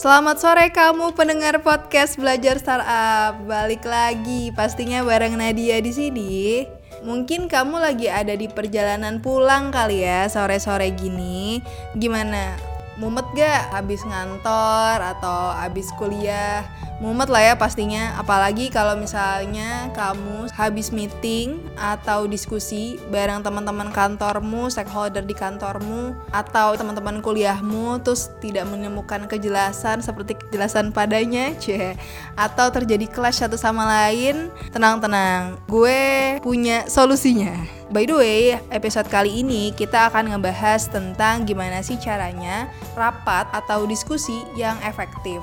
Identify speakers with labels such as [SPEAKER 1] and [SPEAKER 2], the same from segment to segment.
[SPEAKER 1] Selamat sore kamu pendengar podcast Belajar Startup. Balik lagi pastinya bareng Nadia di sini. Mungkin kamu lagi ada di perjalanan pulang kali ya sore-sore gini. Gimana? Mumet gak? Habis ngantor atau habis kuliah? mumet lah ya pastinya. Apalagi kalau misalnya kamu habis meeting atau diskusi bareng teman-teman kantormu stakeholder di kantormu atau teman-teman kuliahmu terus tidak menemukan kejelasan seperti kejelasan padanya cie. Atau terjadi clash satu sama lain tenang-tenang. Gue punya solusinya By the way, episode kali ini kita akan ngebahas tentang gimana sih caranya rapat atau diskusi yang efektif.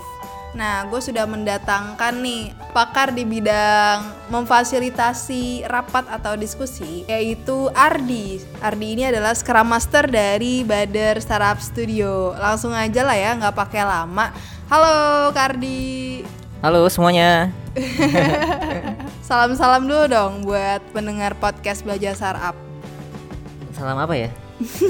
[SPEAKER 1] Nah, gue sudah mendatangkan nih pakar di bidang memfasilitasi rapat atau diskusi, yaitu Ardi. Ardi ini adalah Scrum Master dari Bader Startup Studio. Langsung aja lah ya, nggak pakai lama. Halo, Kardi.
[SPEAKER 2] Halo semuanya.
[SPEAKER 1] Salam-salam dulu dong buat pendengar podcast Belajar Startup.
[SPEAKER 2] Salam apa ya?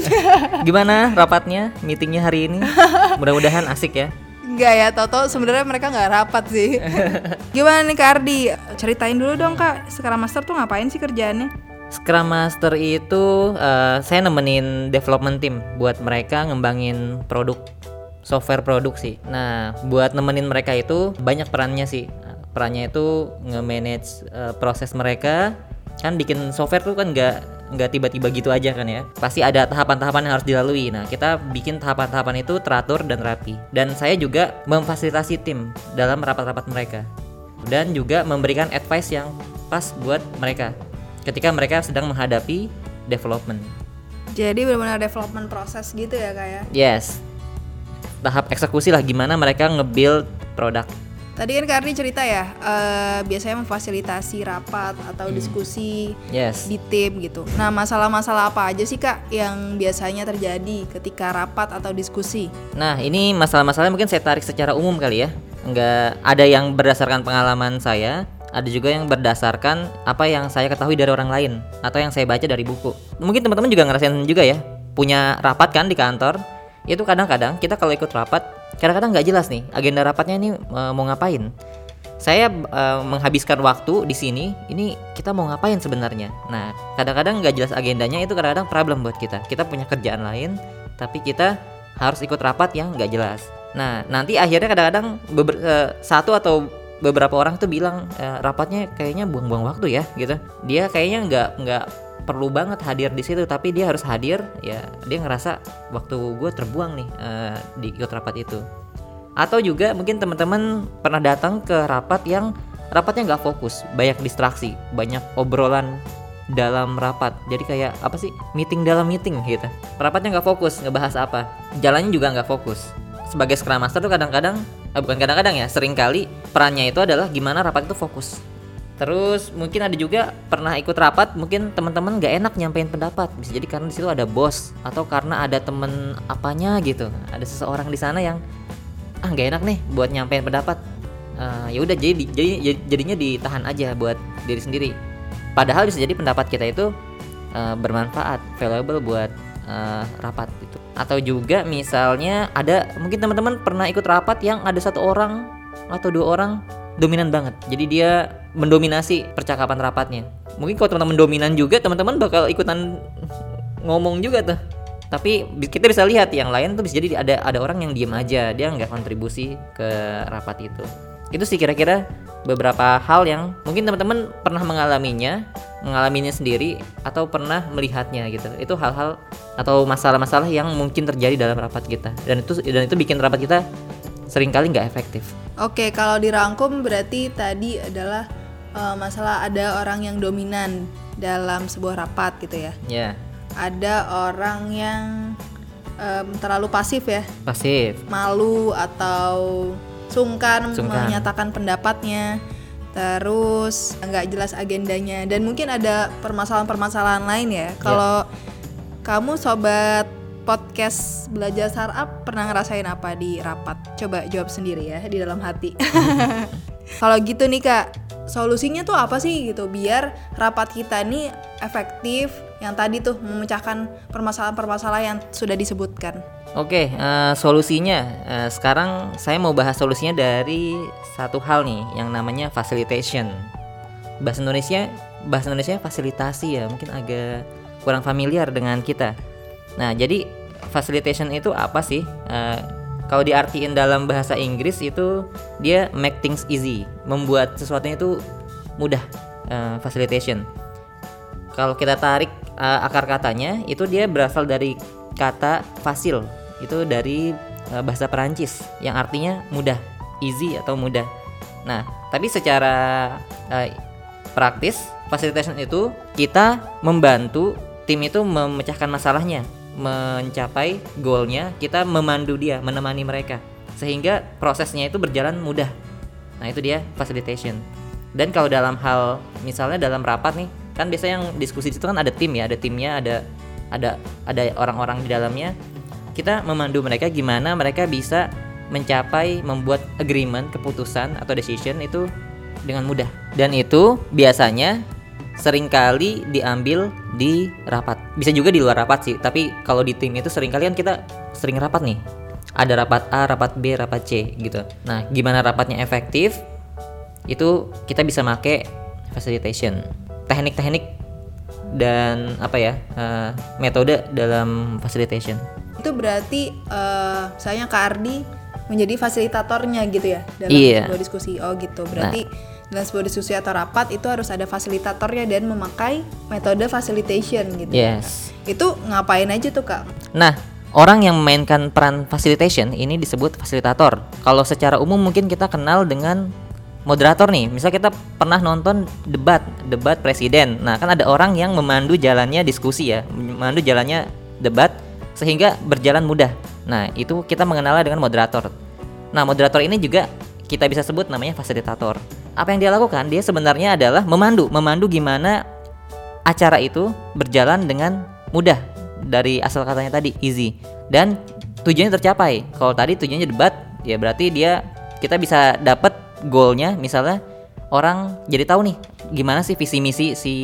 [SPEAKER 2] Gimana rapatnya, meetingnya hari ini? Mudah-mudahan asik ya.
[SPEAKER 1] Enggak ya, Toto sebenarnya mereka nggak rapat sih. Gimana nih Kak Ardi? Ceritain dulu dong Kak, Scrum Master tuh ngapain sih kerjaannya?
[SPEAKER 2] Scrum Master itu uh, saya nemenin development team buat mereka ngembangin produk software produksi. Nah, buat nemenin mereka itu banyak perannya sih. Perannya itu nge-manage uh, proses mereka. Kan bikin software tuh kan nggak nggak tiba-tiba gitu aja kan ya. Pasti ada tahapan-tahapan yang harus dilalui. Nah kita bikin tahapan-tahapan itu teratur dan rapi. Dan saya juga memfasilitasi tim dalam rapat-rapat mereka. Dan juga memberikan advice yang pas buat mereka ketika mereka sedang menghadapi development.
[SPEAKER 1] Jadi benar-benar development proses gitu ya kayak
[SPEAKER 2] ya? yes. Tahap eksekusi lah gimana mereka nge-build produk
[SPEAKER 1] Tadi kan Karni cerita ya, uh, biasanya memfasilitasi rapat atau hmm. diskusi
[SPEAKER 2] yes.
[SPEAKER 1] di tim gitu. Nah, masalah-masalah apa aja sih Kak yang biasanya terjadi ketika rapat atau diskusi?
[SPEAKER 2] Nah, ini masalah-masalah mungkin saya tarik secara umum kali ya. Enggak ada yang berdasarkan pengalaman saya, ada juga yang berdasarkan apa yang saya ketahui dari orang lain atau yang saya baca dari buku. Mungkin teman-teman juga ngerasain juga ya, punya rapat kan di kantor. Itu kadang-kadang kita kalau ikut rapat kadang-kadang nggak jelas nih agenda rapatnya ini uh, mau ngapain? Saya uh, menghabiskan waktu di sini ini kita mau ngapain sebenarnya? Nah kadang-kadang nggak jelas agendanya itu kadang-kadang problem buat kita. Kita punya kerjaan lain tapi kita harus ikut rapat yang nggak jelas. Nah nanti akhirnya kadang-kadang uh, satu atau beberapa orang tuh bilang e, rapatnya kayaknya buang-buang waktu ya gitu. Dia kayaknya nggak nggak perlu banget hadir di situ tapi dia harus hadir ya dia ngerasa waktu gue terbuang nih uh, di ikut rapat itu. Atau juga mungkin teman-teman pernah datang ke rapat yang rapatnya nggak fokus banyak distraksi banyak obrolan dalam rapat. Jadi kayak apa sih meeting dalam meeting gitu. Rapatnya nggak fokus ngebahas apa. Jalannya juga nggak fokus. Sebagai scrum master tuh kadang-kadang eh, bukan kadang-kadang ya sering kali perannya itu adalah gimana rapat itu fokus Terus mungkin ada juga pernah ikut rapat, mungkin teman-teman nggak enak nyampein pendapat. Bisa jadi karena di situ ada bos atau karena ada temen apanya gitu. Ada seseorang di sana yang ah nggak enak nih buat nyampein pendapat. Uh, ya udah jadi jadi jadinya ditahan aja buat diri sendiri. Padahal bisa jadi pendapat kita itu uh, bermanfaat, valuable buat uh, rapat itu. Atau juga misalnya ada mungkin teman-teman pernah ikut rapat yang ada satu orang atau dua orang dominan banget. Jadi dia mendominasi percakapan rapatnya. Mungkin kalau teman-teman dominan juga, teman-teman bakal ikutan ngomong juga tuh. Tapi kita bisa lihat yang lain tuh bisa jadi ada ada orang yang diem aja, dia nggak kontribusi ke rapat itu. Itu sih kira-kira beberapa hal yang mungkin teman-teman pernah mengalaminya, mengalaminya sendiri atau pernah melihatnya gitu. Itu hal-hal atau masalah-masalah yang mungkin terjadi dalam rapat kita. Dan itu dan itu bikin rapat kita sering kali nggak efektif.
[SPEAKER 1] Oke, kalau dirangkum berarti tadi adalah uh, masalah ada orang yang dominan dalam sebuah rapat gitu ya.
[SPEAKER 2] Iya. Yeah.
[SPEAKER 1] Ada orang yang um, terlalu pasif ya.
[SPEAKER 2] Pasif.
[SPEAKER 1] Malu atau sungkan, sungkan. menyatakan pendapatnya. Terus nggak jelas agendanya dan mungkin ada permasalahan-permasalahan lain ya. Kalau yeah. kamu sobat podcast belajar startup pernah ngerasain apa di rapat? Coba jawab sendiri ya di dalam hati. Kalau gitu nih kak, solusinya tuh apa sih gitu biar rapat kita nih efektif yang tadi tuh memecahkan permasalahan-permasalahan yang sudah disebutkan.
[SPEAKER 2] Oke, eh, solusinya eh, sekarang saya mau bahas solusinya dari satu hal nih yang namanya facilitation. Bahasa Indonesia, bahasa Indonesia fasilitasi ya, mungkin agak kurang familiar dengan kita. Nah, jadi facilitation itu apa sih? Eh, kalau diartiin dalam bahasa Inggris itu dia make things easy, membuat sesuatunya itu mudah. eh, facilitation. Kalau kita tarik eh, akar katanya, itu dia berasal dari kata fasil, itu dari eh, bahasa Perancis yang artinya mudah, easy atau mudah. Nah, tapi secara eh, praktis, facilitation itu kita membantu tim itu memecahkan masalahnya, mencapai goalnya, kita memandu dia, menemani mereka, sehingga prosesnya itu berjalan mudah. Nah, itu dia facilitation. Dan kalau dalam hal misalnya dalam rapat nih, kan biasanya yang diskusi itu kan ada tim ya, ada timnya, ada ada ada orang-orang di dalamnya. Kita memandu mereka gimana mereka bisa mencapai membuat agreement, keputusan atau decision itu dengan mudah. Dan itu biasanya sering kali diambil di rapat. Bisa juga di luar rapat sih, tapi kalau di tim itu sering kali kan kita sering rapat nih. Ada rapat A, rapat B, rapat C gitu. Nah, gimana rapatnya efektif? Itu kita bisa make facilitation. Teknik-teknik dan apa ya? eh, metode dalam facilitation.
[SPEAKER 1] Itu berarti eh misalnya Kak Ardi menjadi fasilitatornya gitu ya dalam
[SPEAKER 2] Iya.
[SPEAKER 1] sebuah diskusi. Oh gitu. Berarti dalam sebuah diskusi atau rapat itu harus ada fasilitatornya dan memakai metode facilitation gitu.
[SPEAKER 2] Yes.
[SPEAKER 1] Itu ngapain aja tuh Kak?
[SPEAKER 2] Nah, orang yang memainkan peran facilitation ini disebut fasilitator. Kalau secara umum mungkin kita kenal dengan moderator nih. Misal kita pernah nonton debat, debat presiden. Nah, kan ada orang yang memandu jalannya diskusi ya, memandu jalannya debat sehingga berjalan mudah. Nah, itu kita mengenalnya dengan moderator. Nah, moderator ini juga kita bisa sebut namanya fasilitator. Apa yang dia lakukan? Dia sebenarnya adalah memandu, memandu gimana acara itu berjalan dengan mudah dari asal katanya tadi easy dan tujuannya tercapai. Kalau tadi tujuannya debat, ya berarti dia kita bisa dapat goalnya misalnya orang jadi tahu nih gimana sih visi misi si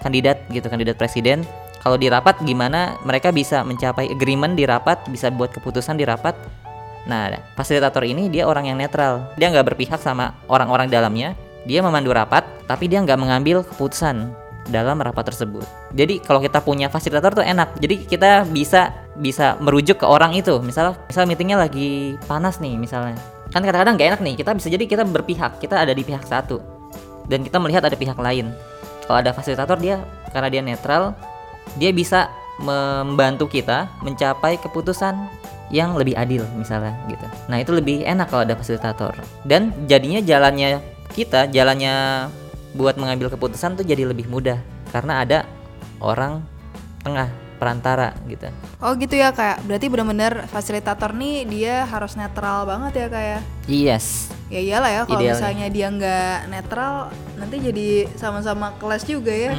[SPEAKER 2] kandidat gitu kandidat presiden. Kalau di rapat gimana mereka bisa mencapai agreement di rapat, bisa buat keputusan di rapat. Nah, fasilitator ini dia orang yang netral. Dia nggak berpihak sama orang-orang dalamnya. Dia memandu rapat, tapi dia nggak mengambil keputusan dalam rapat tersebut. Jadi kalau kita punya fasilitator tuh enak. Jadi kita bisa bisa merujuk ke orang itu. Misal misal meetingnya lagi panas nih misalnya. Kan kadang-kadang nggak enak nih. Kita bisa jadi kita berpihak. Kita ada di pihak satu dan kita melihat ada pihak lain. Kalau ada fasilitator dia karena dia netral, dia bisa membantu kita mencapai keputusan yang lebih adil misalnya gitu. Nah, itu lebih enak kalau ada fasilitator. Dan jadinya jalannya kita, jalannya buat mengambil keputusan tuh jadi lebih mudah karena ada orang tengah perantara gitu.
[SPEAKER 1] Oh gitu ya kayak berarti benar-benar fasilitator nih dia harus netral banget ya kayak.
[SPEAKER 2] Yes.
[SPEAKER 1] Ya iyalah ya kalau misalnya dia nggak netral nanti jadi sama-sama kelas juga ya.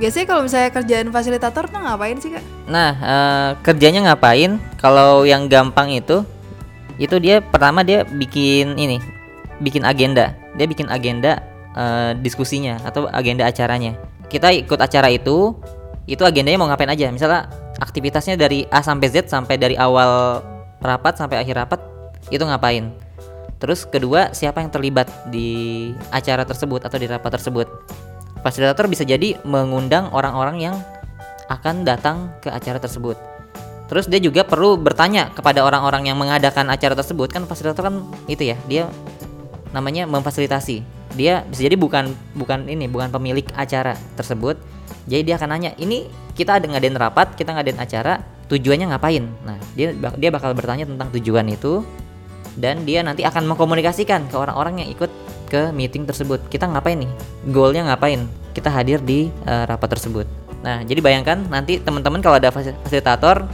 [SPEAKER 1] Biasanya kalau misalnya kerjaan fasilitator tuh ngapain sih kak?
[SPEAKER 2] Nah, eh, kerjanya ngapain? Kalau yang gampang itu, itu dia pertama dia bikin ini, bikin agenda. Dia bikin agenda eh, diskusinya atau agenda acaranya. Kita ikut acara itu, itu agendanya mau ngapain aja. Misalnya aktivitasnya dari A sampai Z sampai dari awal rapat sampai akhir rapat itu ngapain. Terus kedua, siapa yang terlibat di acara tersebut atau di rapat tersebut? Fasilitator bisa jadi mengundang orang-orang yang akan datang ke acara tersebut. Terus dia juga perlu bertanya kepada orang-orang yang mengadakan acara tersebut kan fasilitator kan itu ya, dia namanya memfasilitasi. Dia bisa jadi bukan bukan ini, bukan pemilik acara tersebut. Jadi dia akan nanya, "Ini kita ada ngadain rapat, kita ngadain acara, tujuannya ngapain?" Nah, dia dia bakal bertanya tentang tujuan itu dan dia nanti akan mengkomunikasikan ke orang-orang yang ikut ke meeting tersebut. Kita ngapain nih? Goalnya ngapain? Kita hadir di eh, rapat tersebut. Nah, jadi bayangkan nanti teman-teman kalau ada fasil- fasilitator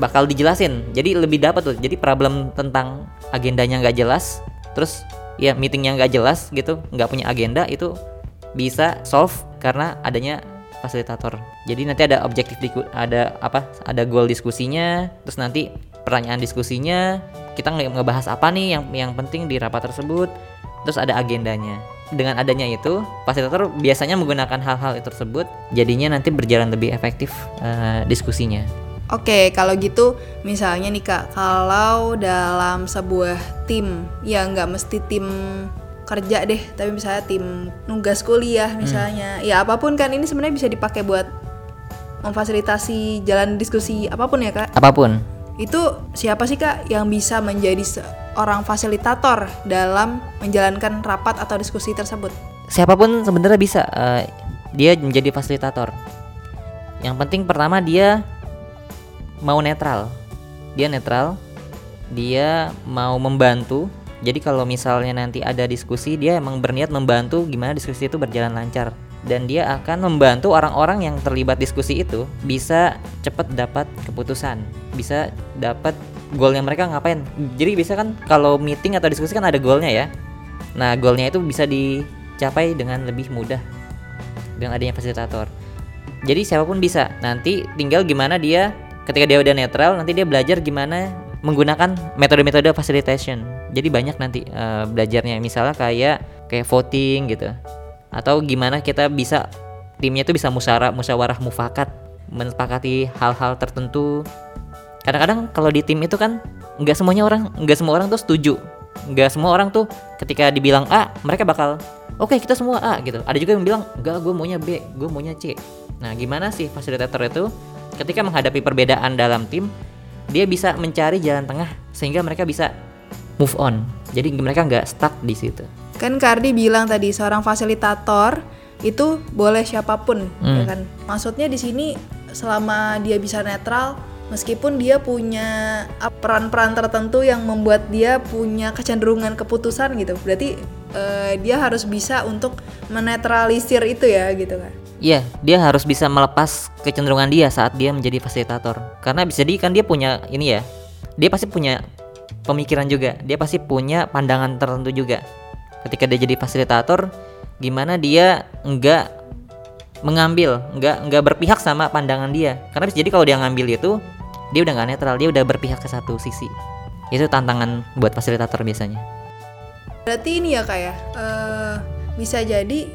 [SPEAKER 2] bakal dijelasin. Jadi lebih dapat tuh. Jadi problem tentang agendanya nggak jelas, terus ya meetingnya nggak jelas gitu, nggak punya agenda itu bisa solve karena adanya fasilitator. Jadi nanti ada objektif ada apa? Ada goal diskusinya, terus nanti pertanyaan diskusinya kita nge- ngebahas apa nih yang yang penting di rapat tersebut, terus ada agendanya. Dengan adanya itu, fasilitator biasanya menggunakan hal-hal itu tersebut, jadinya nanti berjalan lebih efektif eh, diskusinya.
[SPEAKER 1] Oke, kalau gitu misalnya nih kak, kalau dalam sebuah tim, ya nggak mesti tim kerja deh, tapi misalnya tim nugas kuliah misalnya, ya apa pun kan ini sebenarnya bisa dipakai buat memfasilitasi jalan diskusi apa pun ya kak.
[SPEAKER 2] Apa pun.
[SPEAKER 1] Itu siapa sih kak yang bisa menjadi seorang fasilitator dalam menjalankan rapat atau diskusi tersebut?
[SPEAKER 2] Siapa pun sebenarnya bisa eh, dia menjadi fasilitator. Yang penting pertama dia mau netral. Dia netral. Dia mau membantu. Jadi kalau misalnya nanti ada diskusi, dia emang berniat membantu gimana diskusi itu berjalan lancar dan dia akan membantu orang-orang yang terlibat diskusi itu bisa cepat dapat keputusan, bisa dapat goalnya mereka ngapain. Jadi bisa kan kalau meeting atau diskusi kan ada goalnya ya. Nah goalnya itu bisa dicapai dengan lebih mudah dengan adanya fasilitator. Jadi siapa pun bisa. Nanti tinggal gimana dia ketika dia udah netral, nanti dia belajar gimana menggunakan metode-metode facilitation. Jadi banyak nanti uh, belajarnya. Misalnya kayak kayak voting gitu. Atau gimana kita bisa timnya itu bisa musyawarah musyawarah mufakat, mensepakati hal-hal tertentu. Kadang-kadang kalau di tim itu kan nggak semuanya orang, nggak semua orang tuh setuju. Nggak semua orang tuh ketika dibilang A, mereka bakal oke okay, kita semua A gitu. Ada juga yang bilang enggak, gue maunya B, gue maunya C. Nah, gimana sih fasilitator itu ketika menghadapi perbedaan dalam tim, dia bisa mencari jalan tengah sehingga mereka bisa move on. Jadi mereka nggak stuck di situ.
[SPEAKER 1] Kan Kardi bilang tadi seorang fasilitator itu boleh siapa pun, ya
[SPEAKER 2] Hmm.
[SPEAKER 1] kan? Maksudnya di sini selama dia bisa netral, meskipun dia punya peran-peran tertentu yang membuat dia punya kecenderungan keputusan gitu. Berarti eh, dia harus bisa untuk menetralisir itu ya gitu kan.
[SPEAKER 2] Iya, dia harus bisa melepas kecenderungan dia saat dia menjadi fasilitator. Karena bisa jadi kan dia punya ini ya. Dia pasti punya pemikiran juga. Dia pasti punya pandangan tertentu juga. Ketika dia jadi fasilitator, gimana dia enggak mengambil, enggak enggak berpihak sama pandangan dia. Karena bisa jadi kalau dia ngambil itu, dia udah nggak netral, dia udah berpihak ke satu sisi. Itu tantangan buat fasilitator biasanya.
[SPEAKER 1] Berarti ini ya kayak eh bisa jadi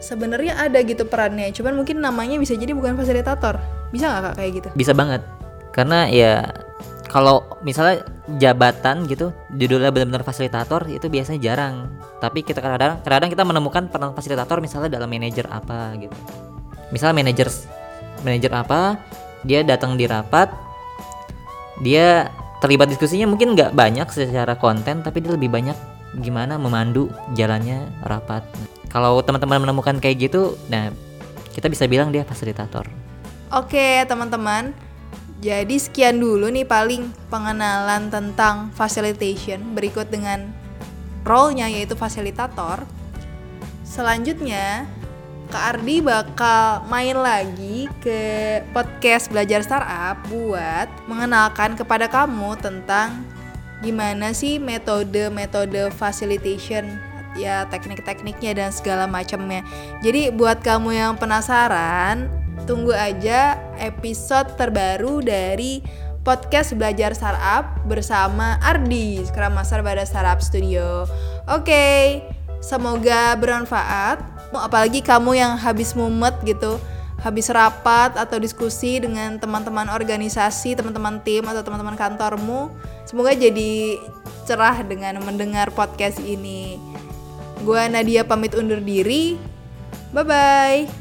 [SPEAKER 1] sebenarnya ada gitu perannya, cuman mungkin namanya bisa jadi bukan fasilitator. Bisa nggak kak kayak gitu?
[SPEAKER 2] bisa banget karena ya kalau misalnya jabatan gitu judulnya benar-benar fasilitator itu biasanya jarang. Tapi kita kadang kadang kita menemukan peran fasilitator misalnya dalam manajer apa gitu. Misalnya manajer manajer apa dia datang di rapat dia terlibat diskusinya mungkin nggak banyak secara konten tapi dia lebih banyak gimana memandu jalannya rapat. Kalau teman-teman menemukan kayak gitu nah kita bisa bilang dia fasilitator.
[SPEAKER 1] Oke teman-teman, jadi sekian dulu nih paling pengenalan tentang facilitation berikut dengan role-nya yaitu fasilitator. Selanjutnya, Kak Ardi bakal main lagi ke podcast Belajar Startup buat mengenalkan kepada kamu tentang gimana sih metode-metode facilitation ya teknik-tekniknya dan segala macamnya. Jadi buat kamu yang penasaran, tunggu aja episode terbaru dari podcast Belajar Startup bersama Ardi, Master pada Startup Studio. Oke, semoga bermanfaat. Apalagi kamu yang habis mumet gitu, habis rapat atau diskusi dengan teman-teman organisasi, teman-teman tim atau teman-teman kantormu, semoga jadi cerah dengan mendengar podcast ini. Gua Nadia pamit undur diri. Bye bye.